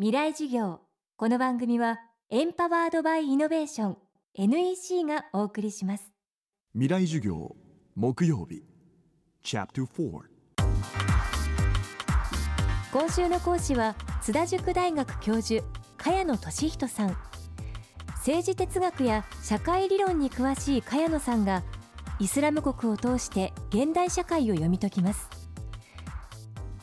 未来授業。この番組はエンパワードバイイノベーション NEC がお送りします。未来授業木曜日 Chapter 4今週の講師は津田塾大学教授茅野俊人さん。政治哲学や社会理論に詳しい茅野さんがイスラム国を通して現代社会を読み解きます。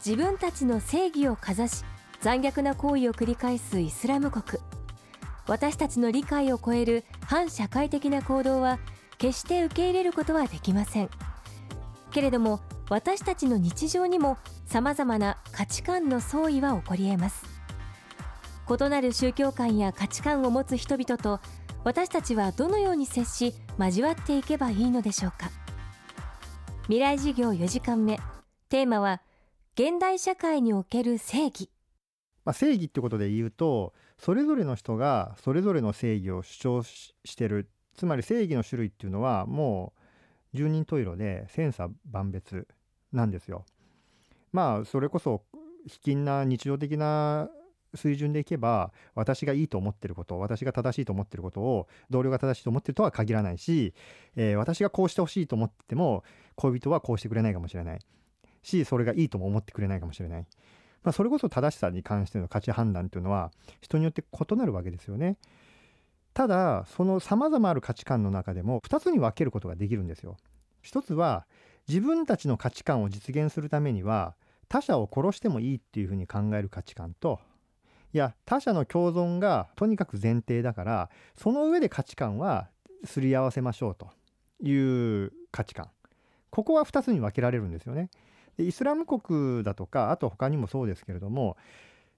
自分たちの正義をかざし残虐な行為を繰り返すイスラム国。私たちの理解を超える反社会的な行動は決して受け入れることはできません。けれども私たちの日常にもさまざまな価値観の相違は起こり得ます。異なる宗教観や価値観を持つ人々と私たちはどのように接し交わっていけばいいのでしょうか。未来授業4時間目。テーマは現代社会における正義。まあ、正義ってことで言うとそれぞれの人がそれぞれの正義を主張してるつまり正義の種類っていうのはもう十人十色で千差万別なんですよ。まあそれこそ卑近な日常的な水準でいけば私がいいと思ってること私が正しいと思ってることを同僚が正しいと思ってるとは限らないし、えー、私がこうしてほしいと思っても恋人はこうしてくれないかもしれないしそれがいいとも思ってくれないかもしれない。まあ、それこそ正しさに関しての価値判断というのは人によって異なるわけですよね。ただその様々ある価値観の中でも2つに分けることができるんですよ。一つは自分たちの価値観を実現するためには他者を殺してもいいっていうふうに考える価値観といや他者の共存がとにかく前提だからその上で価値観はすり合わせましょうという価値観ここは2つに分けられるんですよね。でイスラム国だとかあと他にもそうですけれども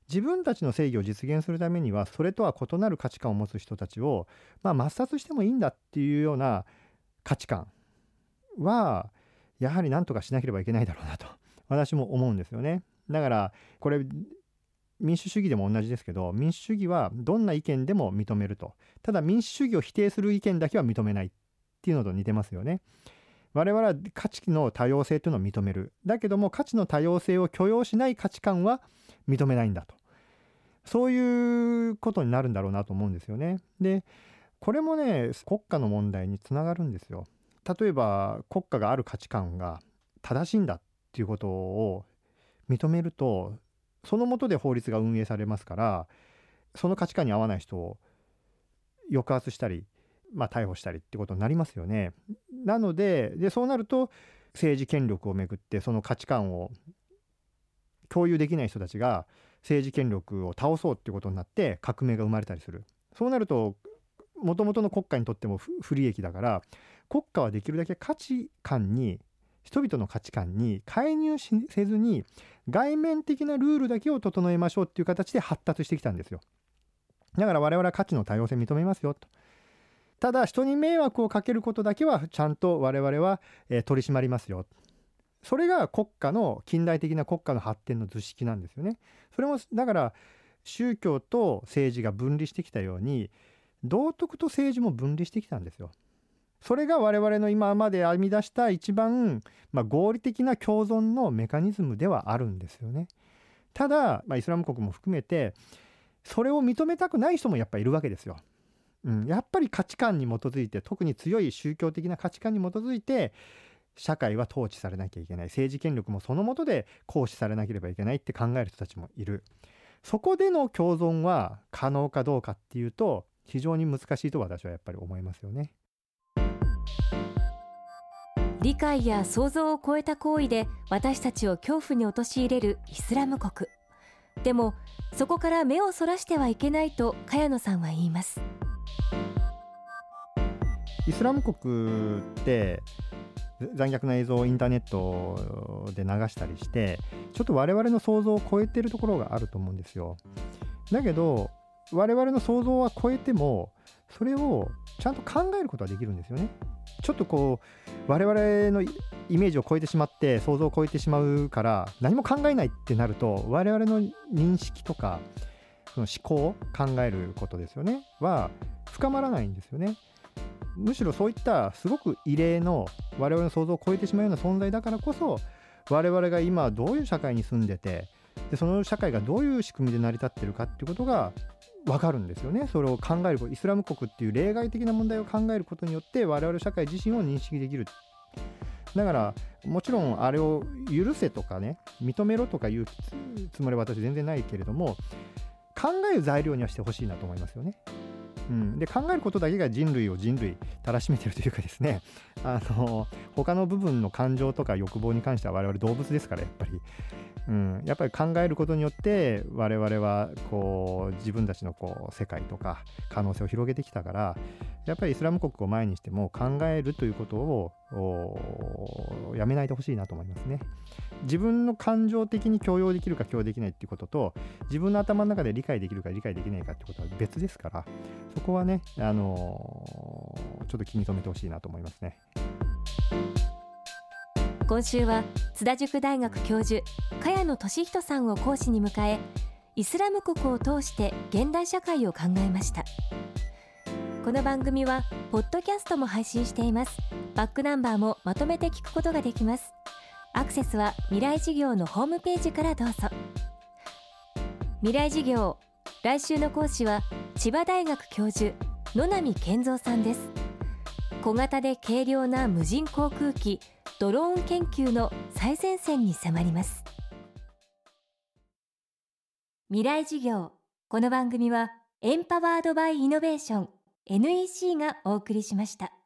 自分たちの正義を実現するためにはそれとは異なる価値観を持つ人たちを、まあ、抹殺してもいいんだっていうような価値観はやはり何とかしなければいけないだろうなと私も思うんですよね。だからこれ民主主義でも同じですけど民主主義はどんな意見でも認めるとただ民主主義を否定する意見だけは認めないっていうのと似てますよね。我々は価値の多様性というのを認めるだけども価値の多様性を許容しない価値観は認めないんだとそういうことになるんだろうなと思うんですよね。でこれもね国家の問題につながるんですよ。例えば国家がある価値観が正しいんだっていうことを認めるとそのもとで法律が運営されますからその価値観に合わない人を抑圧したりまあ、逮捕したりってことになりますよね。なのででそうなると政治権力をめぐってその価値観を共有できない人たちが政治権力を倒そうっていうことになって革命が生まれたりする。そうなるともともとの国家にとっても不利益だから国家はできるだけ価値観に人々の価値観に介入せずに外面的なルールだけを整えましょうっていう形で発達してきたんですよ。だから我々は価値の多様性認めますよと。ただ人に迷惑をかけることだけはちゃんと我々は、え、取り締まりますよ。それが国家の近代的な国家の発展の図式なんですよね。それもだから宗教と政治が分離してきたように道徳と政治も分離してきたんですよ。それが我々の今まで編み出した一番、まあ、合理的な共存のメカニズムではあるんですよね。ただ、まあ、イスラム国も含めてそれを認めたくない人もやっぱいるわけですよ。うん、やっぱり価値観に基づいて特に強い宗教的な価値観に基づいて社会は統治されなきゃいけない。政治権力もそのもとで行使されなければいけないって考える人たちもいる。そこでの共存は可能かどうかっていうと非常に難しいと私はやっぱり思いますよね。理解や想像を超えた行為で私たちを恐怖に陥れるイスラム国。でもそこから目をそらしてはいけないと茅野さんは言います。イスラム国って残虐な映像をインターネットで流したりしてちょっと我々の想像を超えてるところがあると思うんですよ。だけど我々の想像は超えてもそれをちゃんと考えることはできるんですよね。ちょっとこう我々のイメージを超えてしまって想像を超えてしまうから何も考えないってなると我々の認識とかその思考考えることですよね。は深まらないんですよね。むしろそういったすごく異例の我々の想像を超えてしまうような存在だからこそ我々が今どういう社会に住んでてでその社会がどういう仕組みで成り立ってるかっていうことが分かるんですよね。それを考えるイスラム国っていう例外的な問題を考えることによって我々社会自身を認識できる。だからもちろんあれを許せとかね認めろとか言うつもりは私全然ないけれども考える材料にはしてほしいなと思いますよね。うん、で考えることだけが人類を人類たらしめてるというかですね。あの他の部分の感情とか欲望に関しては我々動物ですからやっぱり。うん、やっぱり考えることによって我々はこう自分たちのこう世界とか可能性を広げてきたからやっぱりイスラム国を前にしても考えるということをやめないでほしいなと思いますね。自分の感情的に許容できるか許容できないっていうことと自分の頭の中で理解できるか理解できないかってことは別ですからそこはね、あのー、ちょっと気に留めてほしいなと思いますね。今週は津田塾大学教授茅野俊人さんを講師に迎えイスラム国を通して現代社会を考えました。この番組はポッドキャストも配信しています。バックナンバーもまとめて聞くことができます。アクセスは未来事業のホームページからどうぞ。未来事業来週の講師は千葉大学教授野波健三さんです。小型で軽量な無人航空機ドローン研究の最前線に迫ります。未来事業この番組はエンパワードバイイノベーション NEC がお送りしました。